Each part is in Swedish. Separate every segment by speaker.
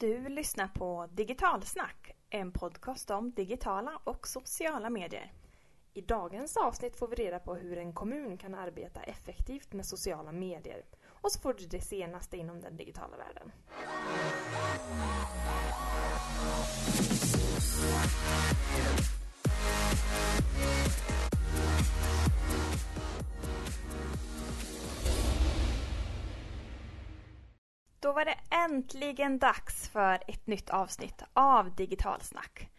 Speaker 1: Du lyssnar på Digitalsnack, en podcast om digitala och sociala medier.
Speaker 2: I dagens avsnitt får vi reda på hur en kommun kan arbeta effektivt med sociala medier. Och så får du det senaste inom den digitala världen.
Speaker 1: Då var det äntligen dags för ett nytt avsnitt av Digitalsnack.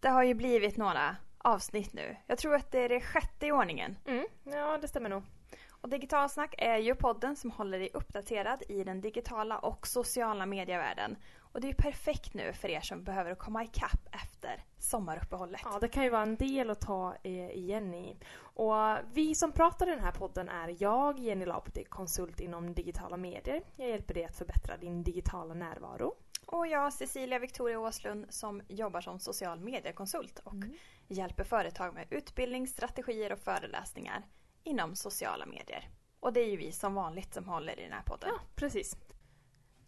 Speaker 1: Det har ju blivit några avsnitt nu. Jag tror att det är det sjätte i ordningen.
Speaker 2: Mm, ja, det stämmer nog.
Speaker 1: Och Digitalsnack är ju podden som håller dig uppdaterad i den digitala och sociala medievärlden. Och det är ju perfekt nu för er som behöver komma ikapp efter sommaruppehållet.
Speaker 2: Ja, det kan ju vara en del att ta eh, igen i. Och vi som pratar i den här podden är jag, Jenny Laupti, konsult inom digitala medier. Jag hjälper dig att förbättra din digitala närvaro.
Speaker 1: Och jag, Cecilia Victoria Åslund, som jobbar som social mediekonsult och hjälper företag med utbildning, strategier och föreläsningar inom sociala medier. Och det är ju vi som vanligt som håller i den här podden.
Speaker 2: Ja, precis.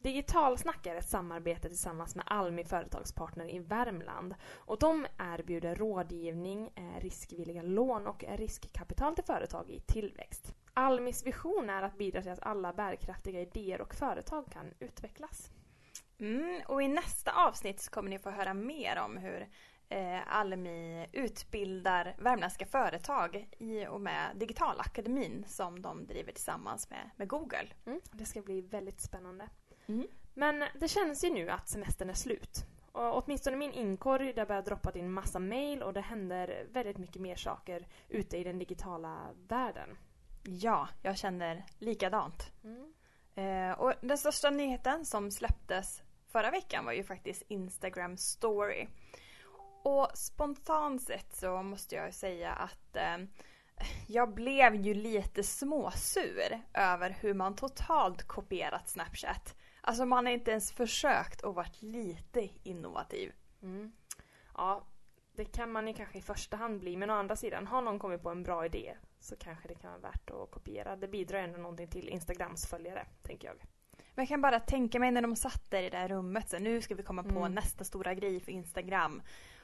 Speaker 2: Digitalsnack är ett samarbete tillsammans med Almi Företagspartner i Värmland. Och de erbjuder rådgivning, eh, riskvilliga lån och riskkapital till företag i tillväxt. Almis vision är att bidra till att alla bärkraftiga idéer och företag kan utvecklas.
Speaker 1: Mm, och i nästa avsnitt kommer ni få höra mer om hur eh, Almi utbildar värmländska företag i och med Digitalakademin som de driver tillsammans med, med Google.
Speaker 2: Mm. Det ska bli väldigt spännande.
Speaker 1: Mm.
Speaker 2: Men det känns ju nu att semestern är slut. Och åtminstone min inkorg, det har börjat droppa in massa mail och det händer väldigt mycket mer saker ute i den digitala världen.
Speaker 1: Ja, jag känner likadant.
Speaker 2: Mm.
Speaker 1: Eh, och den största nyheten som släpptes förra veckan var ju faktiskt Instagram story. Och spontant sett så måste jag säga att eh, jag blev ju lite småsur över hur man totalt kopierat Snapchat. Alltså man har inte ens försökt att vara lite innovativ.
Speaker 2: Mm. Ja, det kan man ju kanske i första hand bli. Men å andra sidan, har någon kommit på en bra idé så kanske det kan vara värt att kopiera. Det bidrar ändå någonting till Instagrams följare, tänker jag.
Speaker 1: Men jag kan bara tänka mig när de satt där i det där rummet. Så nu ska vi komma på
Speaker 2: Mm.
Speaker 1: nästa stora grej för Instagram.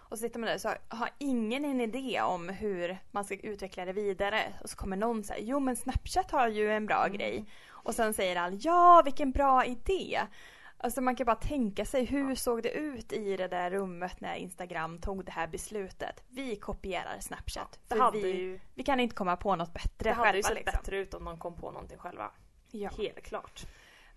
Speaker 1: Och så sitter man där och så har ingen en idé om hur man ska utveckla det vidare. Och så kommer någon säga jo men Snapchat har ju en bra
Speaker 2: Mm.
Speaker 1: grej. Och sen säger all ja vilken bra idé. Alltså man kan bara tänka sig hur såg det ut i det där rummet när Instagram tog det här beslutet. Vi kopierar Snapchat.
Speaker 2: Det
Speaker 1: för vi,
Speaker 2: ju,
Speaker 1: vi kan inte komma på något bättre
Speaker 2: det hade ju
Speaker 1: själva,
Speaker 2: sett
Speaker 1: liksom.
Speaker 2: bättre ut om de kom på någonting själva.
Speaker 1: Ja.
Speaker 2: Helt klart.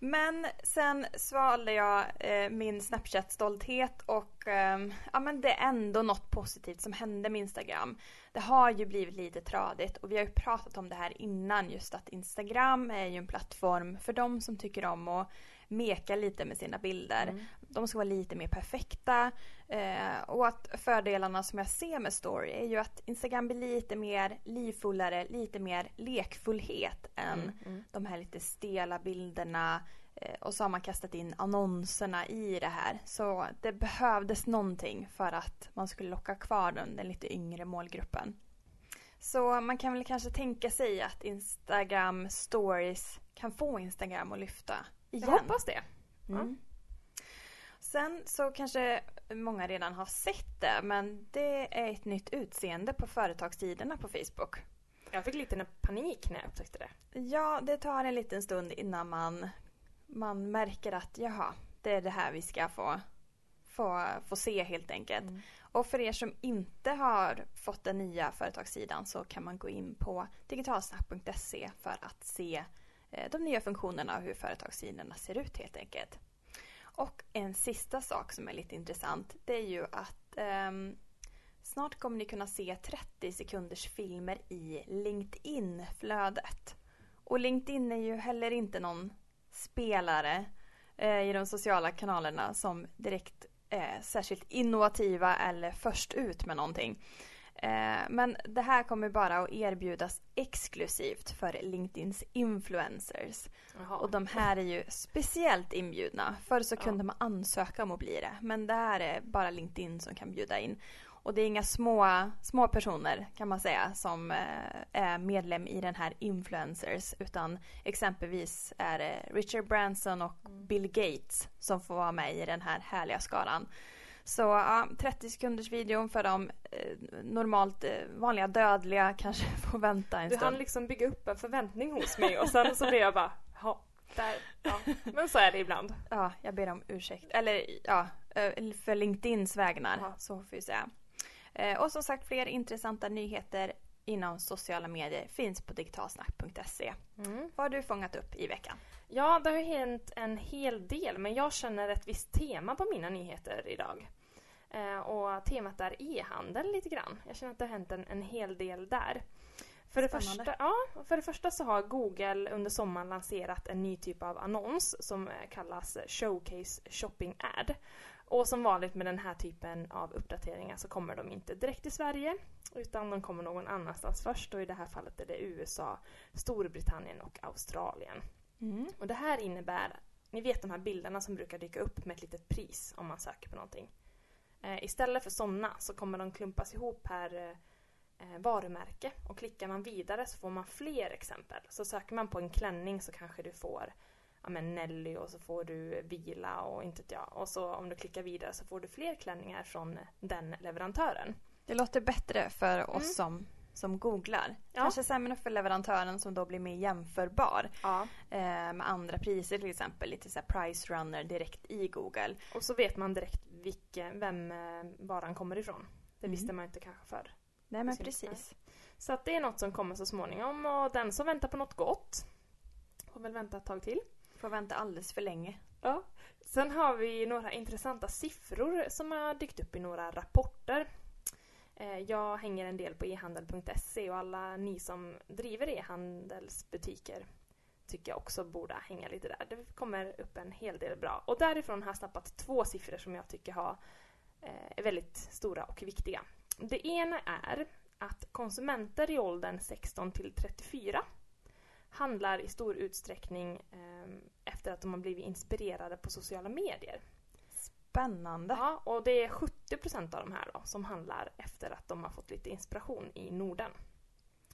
Speaker 1: Men sen svalde jag eh, min Snapchat-stolthet och eh, ja, men det är ändå något positivt som hände med Instagram. Det har ju blivit lite tradigt och vi har ju pratat om det här innan just att Instagram är ju en plattform för de som tycker om att meka lite med sina bilder.
Speaker 2: Mm.
Speaker 1: De ska vara lite mer perfekta eh, och att fördelarna som jag ser med story är ju att Instagram blir lite mer livfullare, lite mer lekfullhet än
Speaker 2: Mm, mm.
Speaker 1: de här lite stela bilderna eh, och så har man kastat in annonserna i det här. Så det behövdes någonting för att man skulle locka kvar den, den lite yngre målgruppen. Så man kan väl kanske tänka sig att Instagram stories kan få Instagram att lyfta igen.
Speaker 2: Jag hoppas det.
Speaker 1: Mm. Sen så kanske många redan har sett det men det är ett nytt utseende på företagssidorna på Facebook.
Speaker 2: Jag fick lite panik när jag upptäckte det.
Speaker 1: Ja, det tar en liten stund innan man, man märker att jaha, det är det här vi ska få, få, få se helt enkelt.
Speaker 2: Mm.
Speaker 1: Och för er som inte har fått den nya företagssidan så kan man gå in på digitalsnack.se för att se Eh, de nya funktionerna och hur företagssidorna ser ut helt enkelt. Och en sista sak som är lite intressant det är ju att ehm, snart kommer ni kunna se 30 sekunders filmer i LinkedIn-flödet. Och LinkedIn är ju heller inte någon spelare eh, i de sociala kanalerna som direkt är särskilt innovativa eller först ut med någonting. Eh, men det här kommer bara att erbjudas exklusivt för LinkedIns influencers.
Speaker 2: Jaha.
Speaker 1: Och de här är ju speciellt inbjudna. Förr så
Speaker 2: Ja.
Speaker 1: kunde man ansöka om att bli det. Men det här är bara LinkedIn som kan bjuda in. Och det är inga små, små personer kan man säga som eh, är medlem i den här influencers utan exempelvis är det Richard Branson och
Speaker 2: Mm.
Speaker 1: Bill Gates som får vara med i den här härliga skaran. Så ja, 30 sekunders videon för de eh, normalt eh, vanliga dödliga kanske får vänta en
Speaker 2: Du hann
Speaker 1: stund.
Speaker 2: liksom bygga upp en förväntning hos mig och sen så blev jag bara, ja, där, ja. Men så är det ibland.
Speaker 1: Ja, jag ber om ursäkt. Eller ja, eh, för LinkedIns vägnar.
Speaker 2: Ja.
Speaker 1: Så får vi säga. Eh, Och som sagt, fler intressanta nyheter inom sociala medier finns på digitalsnack.se.
Speaker 2: Mm.
Speaker 1: Vad har du fångat upp i veckan?
Speaker 2: Ja, det har hänt en hel del, men jag känner ett visst tema på mina nyheter idag. Eh, och temat är e-handel lite grann. Jag känner att det har hänt en, en hel del där. För det,
Speaker 1: Spännande.
Speaker 2: första, ja, för det första så har Google under sommaren lanserat en ny typ av annons som eh, kallas Showcase Shopping Ad. Och som vanligt med den här typen av uppdateringar så kommer de inte direkt till Sverige utan de kommer någon annanstans först och i det här fallet är det USA, Storbritannien och Australien.
Speaker 1: Mm.
Speaker 2: Och det här innebär, ni vet de här bilderna som brukar dyka upp med ett litet pris om man söker på någonting. Eh, istället för sådana så kommer de klumpas ihop per eh, varumärke och klickar man vidare så får man fler exempel. Så söker man på en klänning så kanske du får ja, men Nelly och så får du Vila och inte jag. Och så om du klickar vidare så får du fler klänningar från den leverantören.
Speaker 1: Det låter bättre för oss
Speaker 2: Mm.
Speaker 1: som, som googlar.
Speaker 2: Ja.
Speaker 1: Kanske sämre för leverantören som då blir mer jämförbar
Speaker 2: Ja.
Speaker 1: eh, med andra priser till exempel. Lite så price runner direkt i Google.
Speaker 2: Och så vet man direkt vilken, vem eh, varan kommer ifrån. Det
Speaker 1: Mm.
Speaker 2: visste man inte kanske förr.
Speaker 1: Nej men
Speaker 2: precis. Så att det är något som kommer så småningom och den som väntar på något gott får väl vänta ett tag till.
Speaker 1: Får vänta alldeles för länge.
Speaker 2: Ja. Sen har vi några intressanta siffror som har dykt upp i några rapporter. Eh, jag hänger en del på e-handel.se och alla ni som driver e-handelsbutiker tycker jag också borde hänga lite där. Det kommer upp en hel del bra. Och därifrån har jag snappat två siffror som jag tycker har, eh, är väldigt stora och viktiga. Det ena är att konsumenter i åldern 16 till 34 handlar i stor utsträckning eh, efter att de har blivit inspirerade på sociala medier.
Speaker 1: Spännande.
Speaker 2: Ja, och det är 70% av de här då, som handlar efter att de har fått lite inspiration i Norden.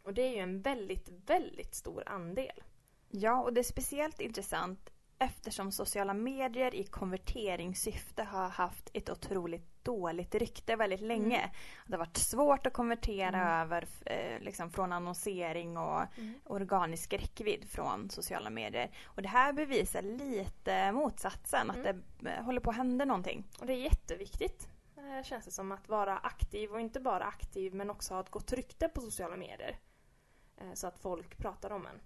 Speaker 2: Och det är ju en väldigt, väldigt stor andel.
Speaker 1: Ja, och det är speciellt intressant eftersom sociala medier i konverteringssyfte har haft ett otroligt dåligt rykte väldigt länge.
Speaker 2: Mm.
Speaker 1: Det har varit svårt att konvertera
Speaker 2: Mm.
Speaker 1: över eh, liksom från annonsering och organisk räckvidd från sociala medier. Och det här bevisar lite motsatsen, att
Speaker 2: Mm.
Speaker 1: det eh, håller på att hända någonting.
Speaker 2: Och det är jätteviktigt, eh, känns det som, att vara aktiv och inte bara aktiv men också ha ett gott rykte på sociala medier. Eh, så att folk pratar om en.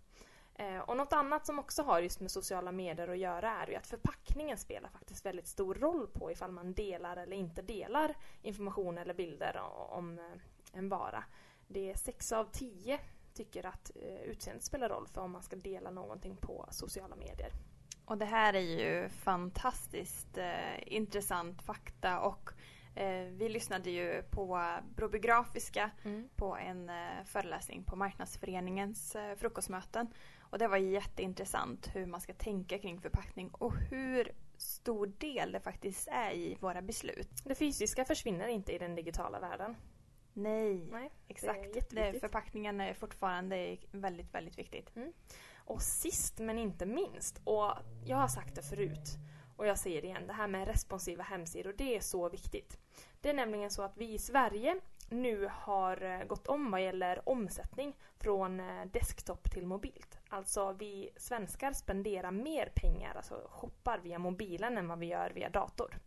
Speaker 2: Eh, och något annat som också har just med sociala medier att göra är ju att förpackningen spelar faktiskt väldigt stor roll på ifall man delar eller inte delar information eller bilder om eh, en vara. Det är sex av tio tycker att eh, utseendet spelar roll för om man ska dela någonting på sociala medier.
Speaker 1: Och det här är ju fantastiskt eh, intressant fakta och vi lyssnade ju på Broby Grafiska på en eh, föreläsning på Marknadsföreningens eh, frukostmöten. Och det var jätteintressant hur man ska tänka kring förpackning och hur stor del det faktiskt är i våra beslut.
Speaker 2: Det fysiska försvinner inte i den digitala världen.
Speaker 1: Nej,
Speaker 2: Nej,
Speaker 1: exakt.
Speaker 2: det är
Speaker 1: förpackningen är fortfarande väldigt, väldigt viktigt.
Speaker 2: Och sist men inte minst, och jag har sagt det förut och jag säger det igen, det här med responsiva hemsidor, det är så viktigt. Det är nämligen så att vi i Sverige nu har eh, gått om vad gäller omsättning från eh, desktop till mobilt. Alltså vi svenskar spenderar mer pengar, alltså shoppar via mobilen än vad vi gör via dator.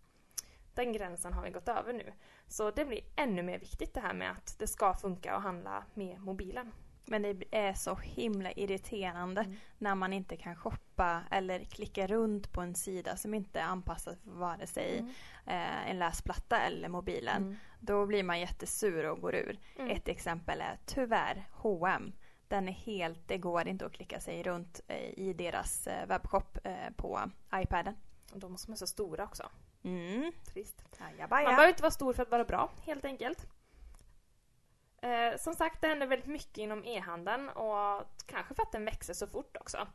Speaker 2: Den gränsen har vi gått över nu. Så det blir ännu mer viktigt det här med att det ska funka att handla med mobilen.
Speaker 1: Men det är så himla irriterande
Speaker 2: Mm.
Speaker 1: när man inte kan shoppa eller klicka runt på en sida som inte är anpassad för vare sig
Speaker 2: Mm.
Speaker 1: eh, en läsplatta eller mobilen.
Speaker 2: Mm.
Speaker 1: Då blir man jättesur och går ur.
Speaker 2: Mm.
Speaker 1: Ett exempel är tyvärr H&M. Den är helt, det går inte att klicka sig runt eh, i deras eh, webbshop på iPaden.
Speaker 2: Och de som är så stora också.
Speaker 1: Mm.
Speaker 2: Trist. Man
Speaker 1: Ajabaja.
Speaker 2: behöver inte vara stor för att vara bra, helt enkelt. Eh, som sagt, det händer väldigt mycket inom e-handeln och kanske för att den växer så fort också.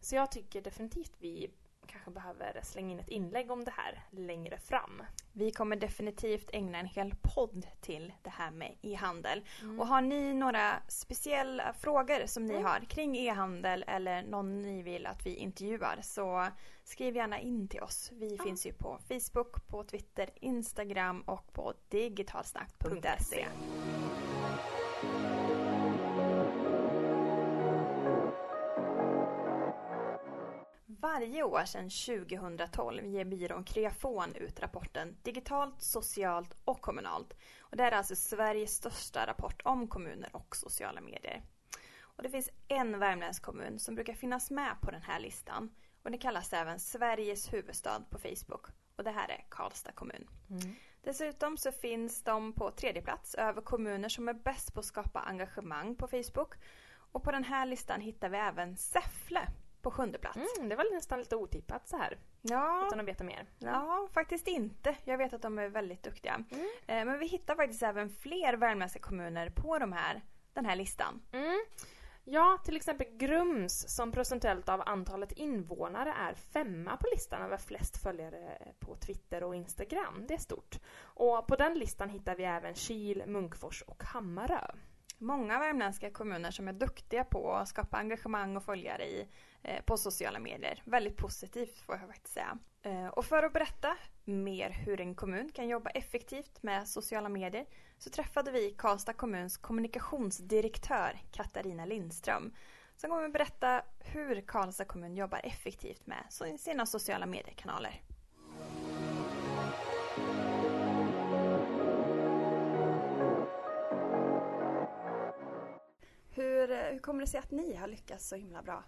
Speaker 2: Så jag tycker definitivt vi kanske behöver slänga in ett inlägg om det här längre fram.
Speaker 1: Vi kommer definitivt ägna en hel podd till det här med e-handel.
Speaker 2: Mm.
Speaker 1: Och har ni några speciella frågor som ni
Speaker 2: Mm.
Speaker 1: har kring e-handel eller någon ni vill att vi intervjuar så skriv gärna in till oss. Vi
Speaker 2: Ja.
Speaker 1: finns ju på Facebook, på Twitter, Instagram och på digitalsnack.se. Varje år sedan 2012 ger byrån Kreafon ut rapporten Digitalt, socialt och kommunalt. Och det är alltså Sveriges största rapport om kommuner och sociala medier. Och det finns en värmländsk kommun som brukar finnas med på den här listan. Och det kallas även Sveriges huvudstad på Facebook. Och det här är Karlstad kommun.
Speaker 2: Mm.
Speaker 1: Dessutom så finns de på tredje plats över kommuner som är bäst på att skapa engagemang på Facebook. Och på den här listan hittar vi även Säffle på sjunde plats.
Speaker 2: Mm, det var nästan lite otippat så här,
Speaker 1: Ja,
Speaker 2: utan att veta mer.
Speaker 1: ja, faktiskt inte. Jag vet att de är väldigt duktiga.
Speaker 2: Mm.
Speaker 1: Eh, Men vi hittar faktiskt även fler värmländska kommuner på de här, den här listan.
Speaker 2: Mm. Ja, till exempel Grums som procentuellt av antalet invånare är femma på listan över flest följare på Twitter och Instagram. Det är stort. Och på den listan hittar vi även Kil, Munkfors och Hammarö.
Speaker 1: Många värmländska kommuner som är duktiga på att skapa engagemang och följare i, eh, på sociala medier. Väldigt positivt får jag faktiskt säga. Eh, och för att berätta mer hur en kommun kan jobba effektivt med sociala medier så träffade vi Karlstad kommuns kommunikationsdirektör Katarina Lindström som kommer berätta hur Karlstad kommun jobbar effektivt med sina sociala mediekanaler. Hur, eh, hur kommer det sig att ni har lyckats så himla bra?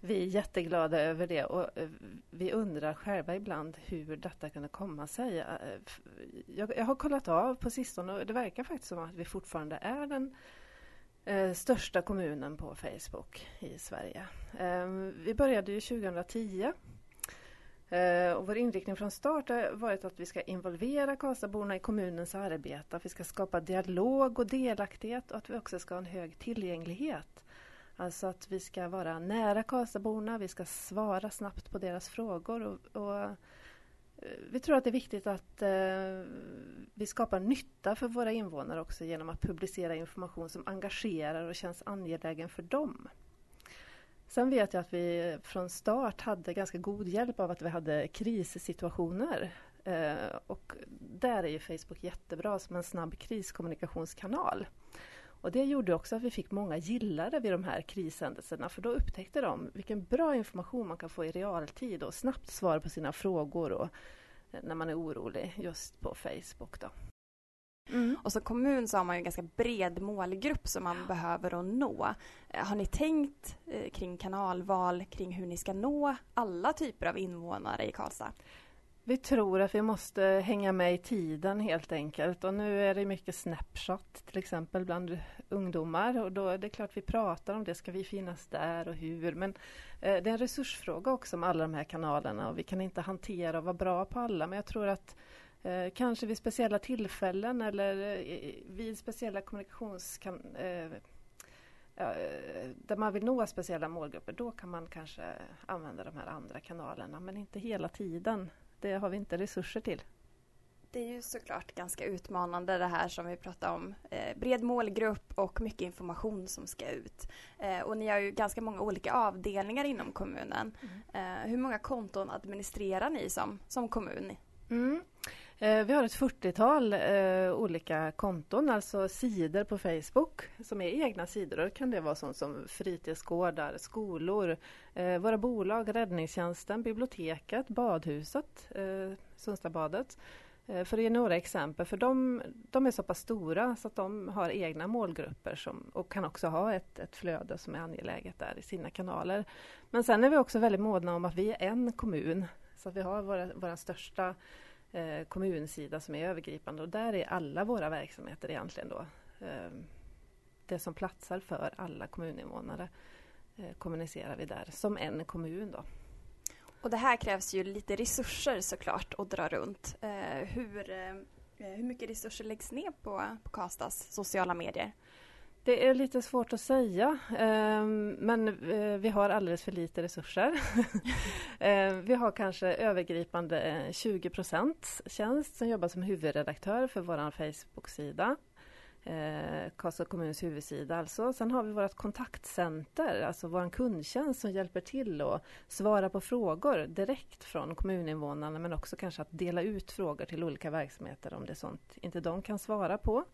Speaker 3: Vi är jätteglada över det och eh, vi undrar själva ibland hur detta kunde komma sig. Eh, jag, jag har kollat av på sistone och det verkar faktiskt som att vi fortfarande är den eh, största kommunen på Facebook i Sverige. Eh, vi började ju 2010 Eh, och vår inriktning från start har varit att vi ska involvera Karlstadborna i kommunens arbete, att vi ska skapa dialog och delaktighet och att vi också ska ha en hög tillgänglighet. Alltså att vi ska vara nära Karlstadborna, vi ska svara snabbt på deras frågor. Och, och, eh, vi tror att det är viktigt att eh, vi skapar nytta för våra invånare också genom att publicera information som engagerar och känns angelägen för dem. Sen vet jag att vi från start hade ganska god hjälp av att vi hade krissituationer. Eh, och där är ju Facebook jättebra som en snabb kriskommunikationskanal. Och det gjorde också att vi fick många gillare vid de här krishändelserna för då upptäckte de vilken bra information man kan få i realtid och snabbt svara på sina frågor och, eh, när man är orolig just på Facebook. Då.
Speaker 1: Och som kommun så har man ju en ganska bred målgrupp som man behöver att nå. Eh, Har ni tänkt eh, kring kanalval, kring hur ni ska nå alla typer av invånare i Karlstad?
Speaker 3: Vi tror att vi måste hänga med i tiden helt enkelt. Och nu är det mycket Snapchat till exempel bland ungdomar. Och då är det klart vi pratar om det, ska vi finnas där och hur? Men eh, det är en resursfråga också med alla de här kanalerna. Och vi kan inte hantera och vara bra på alla. Men jag tror att kanske vid speciella tillfällen eller eh, vid speciella kommunikationskan eh, eh, där man vill nå speciella målgrupper, då kan man kanske använda de här andra kanalerna men inte hela tiden. Det har vi inte resurser till.
Speaker 1: Det är ju såklart ganska utmanande det här som vi pratade om. Eh, bred målgrupp och mycket information som ska ut. Eh, och ni har ju ganska många olika avdelningar inom kommunen. Eh, hur många konton administrerar ni som, som kommun?
Speaker 3: Mm. Eh, vi har ett 40-tal eh, olika konton, alltså sidor på Facebook som är egna sidor. Det då kan det vara sånt som fritidsgårdar, skolor, eh, våra bolag, räddningstjänsten, biblioteket, badhuset, eh, Sundstabadet. Eh, för att ge några exempel, för de, de är så pass stora så att de har egna målgrupper som, och kan också ha ett, ett flöde som är angeläget där i sina kanaler. Men sen är vi också väldigt måna om att vi är en kommun. Så att vi har våra, våra största eh, kommunsida som är övergripande och där är alla våra verksamheter egentligen då eh, det som platsar för alla kommuninvånare eh, kommunicerar vi där som en kommun då.
Speaker 1: Och det här krävs ju lite resurser såklart att dra runt. Eh, hur, eh, hur mycket resurser läggs ner på, på Kastas sociala medier?
Speaker 3: Det är lite svårt att säga, ehm, men eh, vi har alldeles för lite resurser. Ehm, vi har kanske övergripande 20% tjänst som jobbar som huvudredaktör för vår Facebook-sida. Eh, Karlstad kommuns huvudsida alltså. Sen har vi vårt kontaktcenter, alltså vår kundtjänst som hjälper till att svara på frågor direkt från kommuninvånarna men också kanske att dela ut frågor till olika verksamheter om det är sånt inte de kan svara på.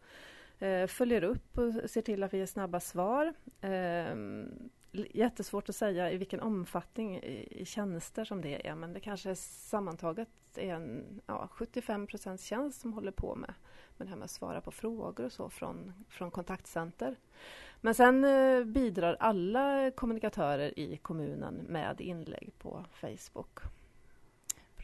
Speaker 3: Eh, följer upp och ser till att vi ger snabba svar. Ehm, jättesvårt att säga i vilken omfattning i, tjänster som det är men det kanske sammantaget är en ja, 75% tjänst som håller på med, med det här med att svara på frågor och så från, från kontaktcenter. Men sen eh, bidrar alla kommunikatörer i kommunen med inlägg på Facebook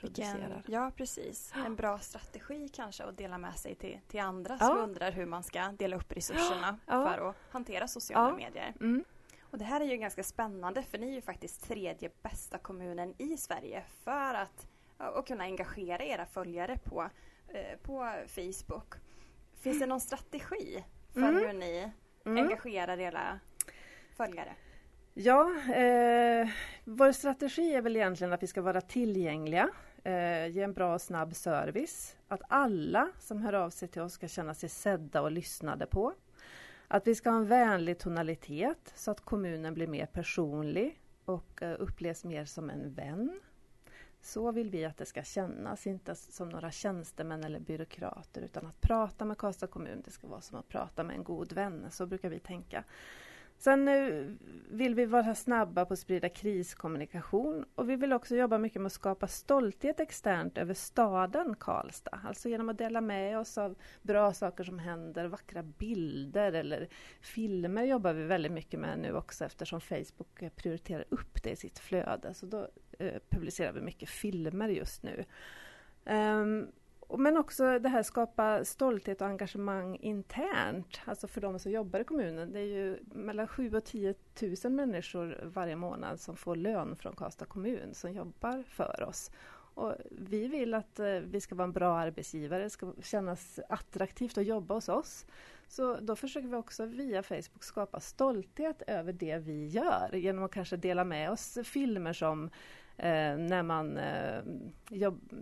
Speaker 1: producerar. ja, precis. En bra strategi kanske att dela med sig till, till andra
Speaker 3: ja.
Speaker 1: som undrar hur man ska dela upp resurserna ja. för att hantera sociala medier. Mm. Och det här är ju ganska spännande för ni är ju faktiskt tredje bästa kommunen i Sverige för att och kunna engagera era följare på, eh, på Facebook. Finns det någon strategi för mm. hur ni mm. engagerar era följare?
Speaker 3: Ja, eh, vår strategi är väl egentligen att vi ska vara tillgängliga eh, ge en bra och snabb service. Att alla som hör av sig till oss ska känna sig sedda och lyssnade på. Att vi ska ha en vänlig tonalitet så att kommunen blir mer personlig och eh, upplevs mer som en vän. Så vill vi att det ska kännas, inte som några tjänstemän eller byråkrater utan att prata med Karlstad kommun, det ska vara som att prata med en god vän. Så brukar vi tänka. Sen eh, vill vi vara snabba på att sprida kriskommunikation och vi vill också jobba mycket med att skapa stolthet externt över staden Karlstad. Alltså genom att dela med oss av bra saker som händer, vackra bilder eller filmer jobbar vi väldigt mycket med nu också eftersom Facebook prioriterar upp det i sitt flöde. Så då eh, publicerar vi mycket filmer just nu. Um, men också det här skapa stolthet och engagemang internt, alltså för de som jobbar i kommunen. Det är ju mellan 7 och 10 000 människor varje månad som får lön från Karlstad kommun som jobbar för oss. Och vi vill att eh, vi ska vara en bra arbetsgivare, det ska kännas attraktivt att jobba hos oss. Så då försöker vi också via Facebook skapa stolthet över det vi gör genom att kanske dela med oss filmer som eh, när man eh, jobb,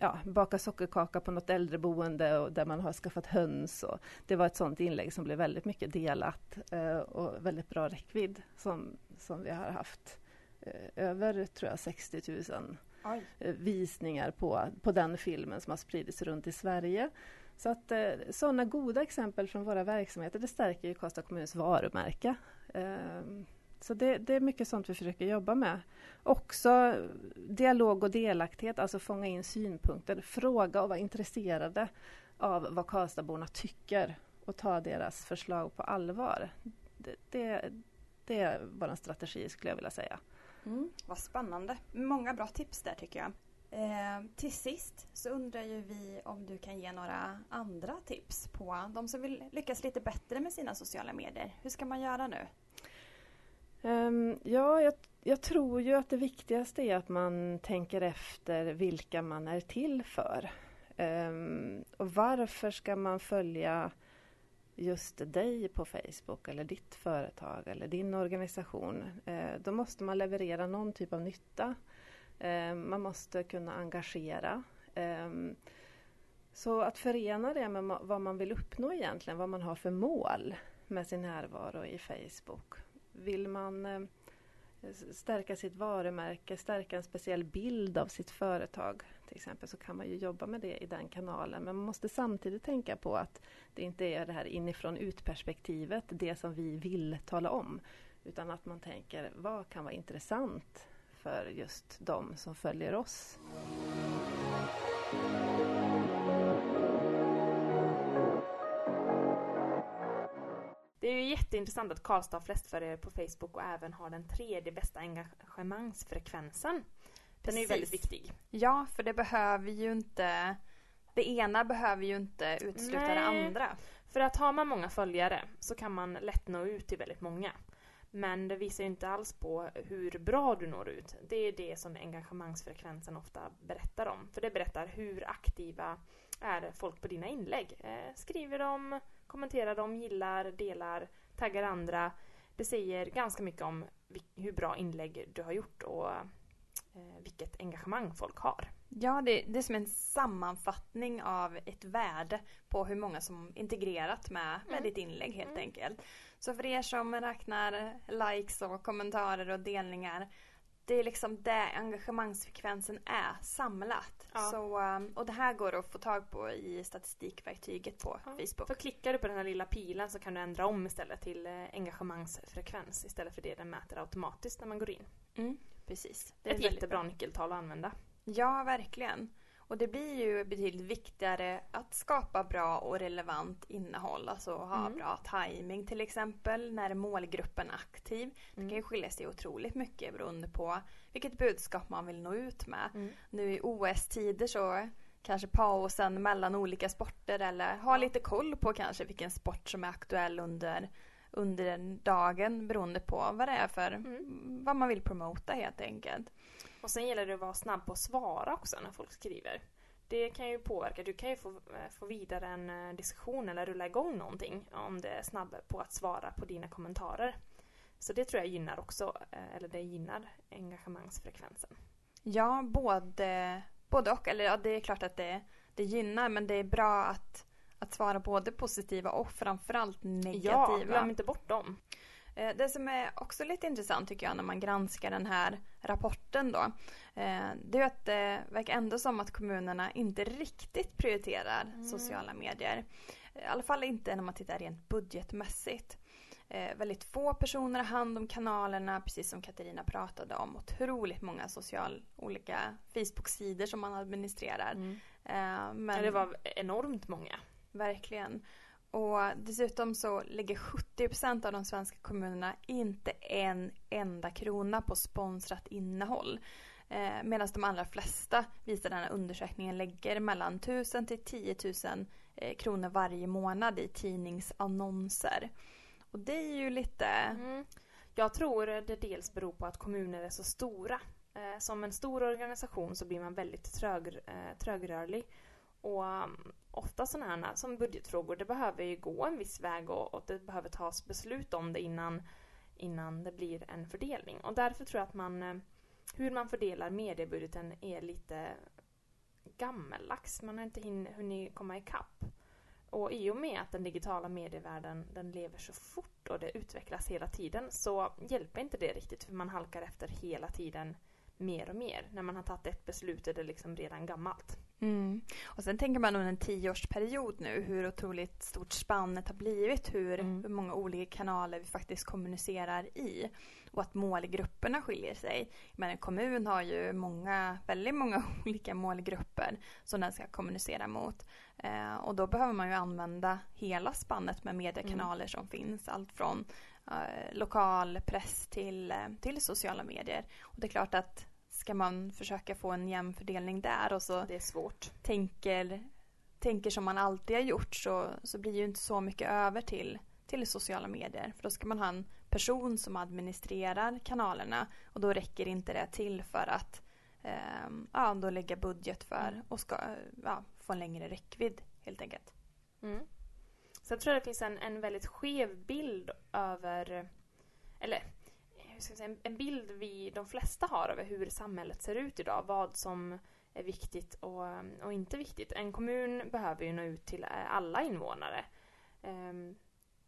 Speaker 3: ja, bakar sockerkaka på något äldreboende och där man har skaffat höns. Och det var ett sådant inlägg som blev väldigt mycket delat eh, och väldigt bra räckvidd som, som vi har haft. Eh, över tror jag 60 000 Oj. Eh, visningar på, på den filmen som har spridits runt i Sverige. Så att eh, sådana goda exempel från våra verksamheter det stärker ju Karlstad kommuns varumärke. Så det, det, är mycket sånt vi försöker jobba med. Också dialog och delaktighet, alltså fånga in synpunkter, fråga och vara intresserade av vad Karlstadborna tycker och ta deras förslag på allvar. Det, det, det är vår strategi skulle jag vilja säga.
Speaker 1: Mm, vad spännande. Många bra tips där tycker jag. Eh, till sist så undrar ju vi om du kan ge några andra tips på de som vill lyckas lite bättre med sina sociala medier. Hur ska man göra nu?
Speaker 3: Um, ja, jag, jag, tror ju att det viktigaste är att man tänker efter vilka man är till för. Um, och varför ska man följa just dig på Facebook eller ditt företag eller din organisation. Uh, då måste man leverera någon typ av nytta. Uh, man måste kunna engagera. Um, så att förena det med vad man vill uppnå egentligen, vad man har för mål med sin närvaro i Facebook vill man eh, stärka sitt varumärke, stärka en speciell bild av sitt företag till exempel så kan man ju jobba med det i den kanalen. Men man måste samtidigt tänka på att det inte är det här inifrån ut-perspektivet, det som vi vill tala om. Utan att man tänker, vad kan vara intressant för just de som följer oss?
Speaker 2: Det är ju jätteintressant att Karlstad har flest följare på Facebook och även har den tredje bästa engagemangsfrekvensen. Den Precis. är ju väldigt viktig.
Speaker 1: Ja, för det behöver ju inte det ena behöver ju inte utesluta det andra.
Speaker 2: För att har man många följare så kan man lätt nå ut till väldigt många. Men det visar inte alls på hur bra du når ut. Det är det som engagemangsfrekvensen ofta berättar om. För det berättar hur aktiva är folk på dina inlägg. Eh, skriver de, kommenterar de, gillar, delar, taggar andra. Det säger ganska mycket om hur bra inlägg du har gjort och eh, vilket engagemang folk har.
Speaker 1: Ja, det, det är som en sammanfattning av ett värde på hur många som integrerat med, med mm. ditt inlägg helt mm. enkelt. Så för er som räknar likes och kommentarer och delningar det är liksom det engagemangsfrekvensen är samlat. Ja. Så, um, och det här går att få tag på i statistikverktyget på ja. Facebook.
Speaker 2: För klickar du på den här lilla pilen så kan du ändra om istället till eh, engagemangsfrekvens istället för det den mäter automatiskt när man går in.
Speaker 1: Mm, precis.
Speaker 2: Det är ett jättebra nyckeltal att använda.
Speaker 1: Ja, verkligen. Och det blir ju betydligt viktigare att skapa bra och relevant innehåll. Alltså ha mm. bra timing till exempel när målgruppen är aktiv. Mm. Det kan ju skilja sig otroligt mycket beroende på vilket budskap man vill nå ut med. Mm. Nu i OS-tider så kanske pausen mellan olika sporter eller ha lite koll på kanske vilken sport som är aktuell under under dagen beroende på vad det är för mm. vad man vill promota helt enkelt.
Speaker 2: Och sen gäller det att vara snabb på att svara också när folk skriver. Det kan ju påverka. Du kan ju få, eh, få vidare en eh, diskussion eller rulla igång någonting om det är snabb på att svara på dina kommentarer. Så det tror jag gynnar också, eh, eller det gynnar engagemangsfrekvensen.
Speaker 1: Ja, både, både och. Eller ja, det är klart att det, det gynnar men det är bra att, att svara både positiva och framförallt negativa.
Speaker 2: Ja, glöm inte bort dem.
Speaker 1: Eh, det som är också lite intressant tycker jag när man granskar den här rapporten då. Eh, det är att det verkar ändå som att kommunerna inte riktigt prioriterar mm. sociala medier. I alla fall inte när man tittar rent budgetmässigt. Eh, väldigt få personer har hand om kanalerna, precis som Katarina pratade om. Otroligt många social, olika Facebook-sidor som man administrerar. Mm.
Speaker 2: men, det var enormt många.
Speaker 1: Verkligen. Och dessutom så lägger 70% av de svenska kommunerna inte en enda krona på sponsrat innehåll. Eh, Medan de allra flesta, visar den här undersökningen, lägger mellan 1000 till 10 000 eh, kronor varje månad i tidningsannonser. Och det är ju lite... Mm.
Speaker 2: Jag tror det dels beror på att kommuner är så stora. Eh, som en stor organisation så blir man väldigt trög, eh, trögrörlig. Och um, ofta sådana här som budgetfrågor, det behöver ju gå en viss väg och, och det behöver tas beslut om det innan, innan det blir en fördelning. Och därför tror jag att man, eh, hur man fördelar mediebudgeten är lite gammeldags. Man har inte hunnit komma ikapp. Och i och med att den digitala medievärlden den lever så fort och det utvecklas hela tiden så hjälper inte det riktigt för man halkar efter hela tiden mer och mer. När man har tagit ett beslut är det liksom redan gammalt.
Speaker 1: Mm. Och sen tänker man under en tioårsperiod nu hur otroligt stort spannet har blivit. Hur, mm. hur många olika kanaler vi faktiskt kommunicerar i. Och att målgrupperna skiljer sig. Men en kommun har ju många, väldigt många olika målgrupper som den ska kommunicera mot. Eh, och då behöver man ju använda hela spannet med mediekanaler mm. som finns. Allt från lokal press till, eh, till sociala medier. Och det är klart att ska man försöka få en jämn fördelning där och så
Speaker 2: det är svårt.
Speaker 1: Tänker, tänker som man alltid har gjort så, så blir ju inte så mycket över till, till sociala medier. För då ska man ha en person som administrerar kanalerna och då räcker inte det till för att eh, ja, då lägga budget för och ska, ja, få en längre räckvidd helt enkelt.
Speaker 2: Mm. Sen tror jag det finns en, en väldigt skev bild över, eller hur ska jag säga, en bild vi de flesta har över hur samhället ser ut idag. Vad som är viktigt och, och inte viktigt. En kommun behöver ju nå ut till eh, alla invånare. Um,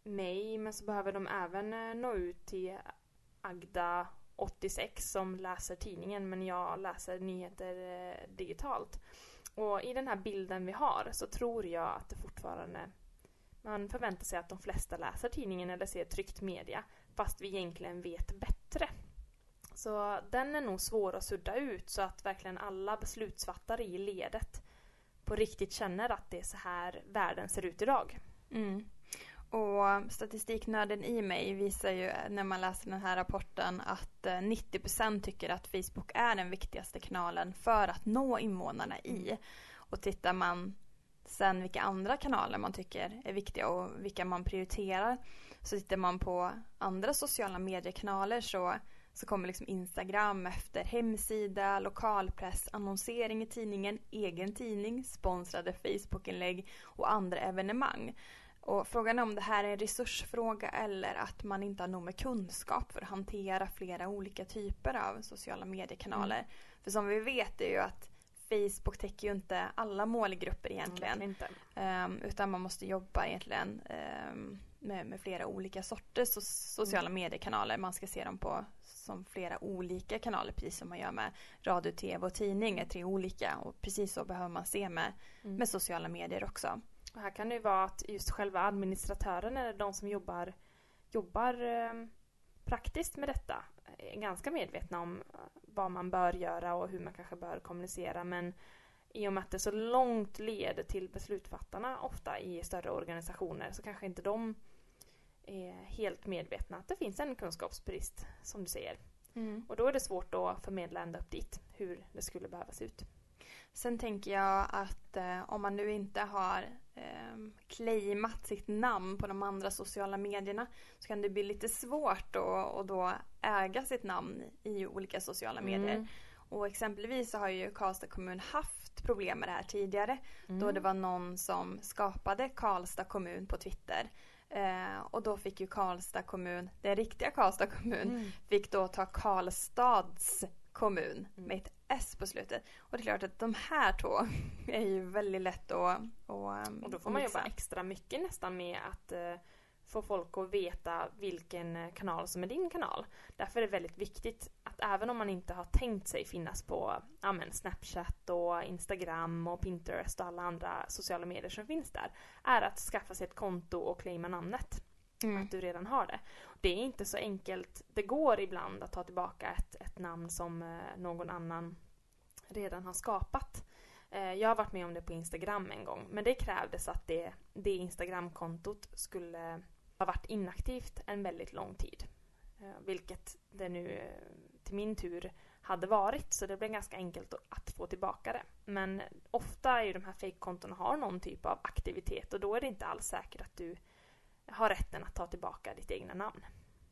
Speaker 2: mig, men så behöver de även eh, nå ut till Agda 86 som läser tidningen men jag läser nyheter eh, digitalt. Och i den här bilden vi har så tror jag att det fortfarande man förväntar sig att de flesta läser tidningen eller ser tryckt media fast vi egentligen vet bättre. Så den är nog svår att sudda ut så att verkligen alla beslutsfattare i ledet på riktigt känner att det är så här världen ser ut idag.
Speaker 1: Mm. Och statistiknörden i mig visar ju när man läser den här rapporten att 90% eh, tycker att Facebook är den viktigaste kanalen för att nå invånarna i. Mm. Och tittar man sen vilka andra kanaler man tycker är viktiga och vilka man prioriterar så tittar man på andra sociala mediekanaler så, så kommer liksom Instagram efter hemsida, lokalpress, annonsering i tidningen, egen tidning, sponsrade Facebookinlägg och andra evenemang. Och frågan är om det här är en resursfråga eller att man inte har nog med kunskap för att hantera flera olika typer av sociala mediekanaler. Mm. För som vi vet är ju att Facebook täcker ju inte alla målgrupper egentligen.
Speaker 2: Mm.
Speaker 1: Um, utan man måste jobba egentligen um, med, med, flera olika sorters so sociala mm. mediekanaler. Man ska se dem på som flera olika kanaler precis som man gör med radio, tv och tidning är tre olika och precis så behöver man se med, mm. med sociala medier också.
Speaker 2: Och här kan det ju vara att just själva administratören eller de som jobbar, jobbar eh, praktiskt med detta ganska medvetna om eh, vad man bör göra och hur man kanske bör kommunicera men i och med att det så långt leder till beslutsfattarna ofta i större organisationer så kanske inte de är helt medvetna att det finns en kunskapsbrist som du säger. Mm. Och då är det svårt att förmedla ända upp dit hur det skulle behöva se ut.
Speaker 1: Sen tänker jag att eh, om man nu inte har eh, claimat sitt namn på de andra sociala medierna så kan det bli lite svårt att då äga sitt namn i olika sociala medier. Mm. Och exempelvis så har ju Karlstad kommun haft problem med det här tidigare. Mm. Då det var någon som skapade Karlstad kommun på Twitter. Eh, och då fick ju Karlstad kommun, den riktiga Karlstad kommun, mm. fick då ta Karlstads kommun mm. med ett S på slutet. Och det är klart att de här två är ju väldigt lätt att, att
Speaker 2: Och då får man jobba extra mycket nästan med att uh, få folk att veta vilken eh, kanal som är din kanal. Därför är det väldigt viktigt att även om man inte har tänkt sig finnas på ja, men Snapchat och Instagram och Pinterest och alla andra sociala medier som finns där, är att skaffa sig ett konto och claima namnet. Mm. Att du redan har det. Det är inte så enkelt. Det går ibland att ta tillbaka ett, ett namn som eh, någon annan redan har skapat. Eh, jag har varit med om det på Instagram en gång. Men det krävdes att det, det Instagramkontot skulle ha varit inaktivt en väldigt lång tid. Eh, vilket det nu till min tur hade varit. Så det blev ganska enkelt att få tillbaka det. Men ofta är ju de här fejkkontona har någon typ av aktivitet och då är det inte alls säkert att du har rätten att ta tillbaka ditt egna namn.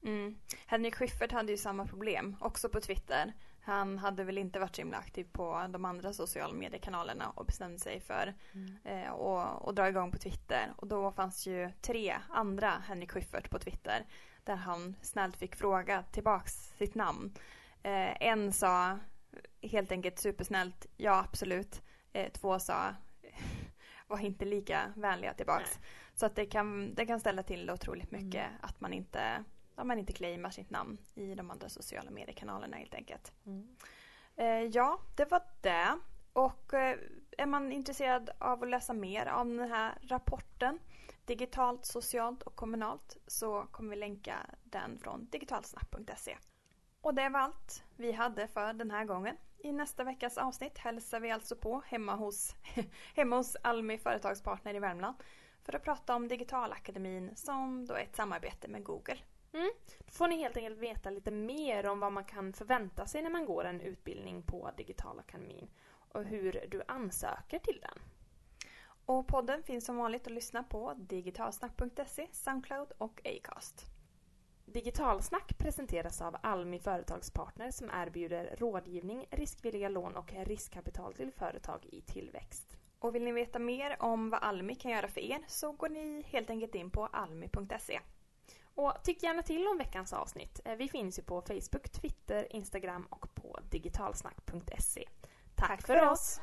Speaker 1: Mm. Henrik Schyffert hade ju samma problem, också på Twitter. Han hade väl inte varit så himla aktiv på de andra sociala mediekanalerna och bestämde sig för mm. eh, att dra igång på Twitter. Och då fanns ju tre andra Henrik Schyffert på Twitter där han snällt fick fråga tillbaks sitt namn. Eh, en sa helt enkelt supersnällt ja absolut. Eh, två sa var inte lika vänliga tillbaks. Nej. Så att det kan, det kan ställa till otroligt mycket mm. att man inte, ja, man inte claimar sitt namn i de andra sociala mediekanalerna helt enkelt. Mm. Eh, ja, det var det. Och eh, är man intresserad av att läsa mer av den här rapporten digitalt, socialt och kommunalt så kommer vi länka den från digitalsnack.se. Och det var allt vi hade för den här gången. I nästa veckas avsnitt hälsar vi alltså på hemma hos, hemma hos Almi Företagspartner i Värmland för att prata om Digitalakademin som då är ett samarbete med Google.
Speaker 2: Mm. Då får ni helt enkelt veta lite mer om vad man kan förvänta sig när man går en utbildning på Digitalakademin och hur du ansöker till den.
Speaker 1: Och podden finns som vanligt att lyssna på digitalsnack.se, Soundcloud och Acast.
Speaker 2: Digitalsnack presenteras av Almi Företagspartner som erbjuder rådgivning, riskvilliga lån och riskkapital till företag i tillväxt.
Speaker 1: Och vill ni veta mer om vad Almi kan göra för er så går ni helt enkelt in på almi.se.
Speaker 2: Och tyck gärna till om veckans avsnitt. Eh, vi finns ju på Facebook, Twitter, Instagram och på digitalsnack.se. Tack, Tack, för oss! oss.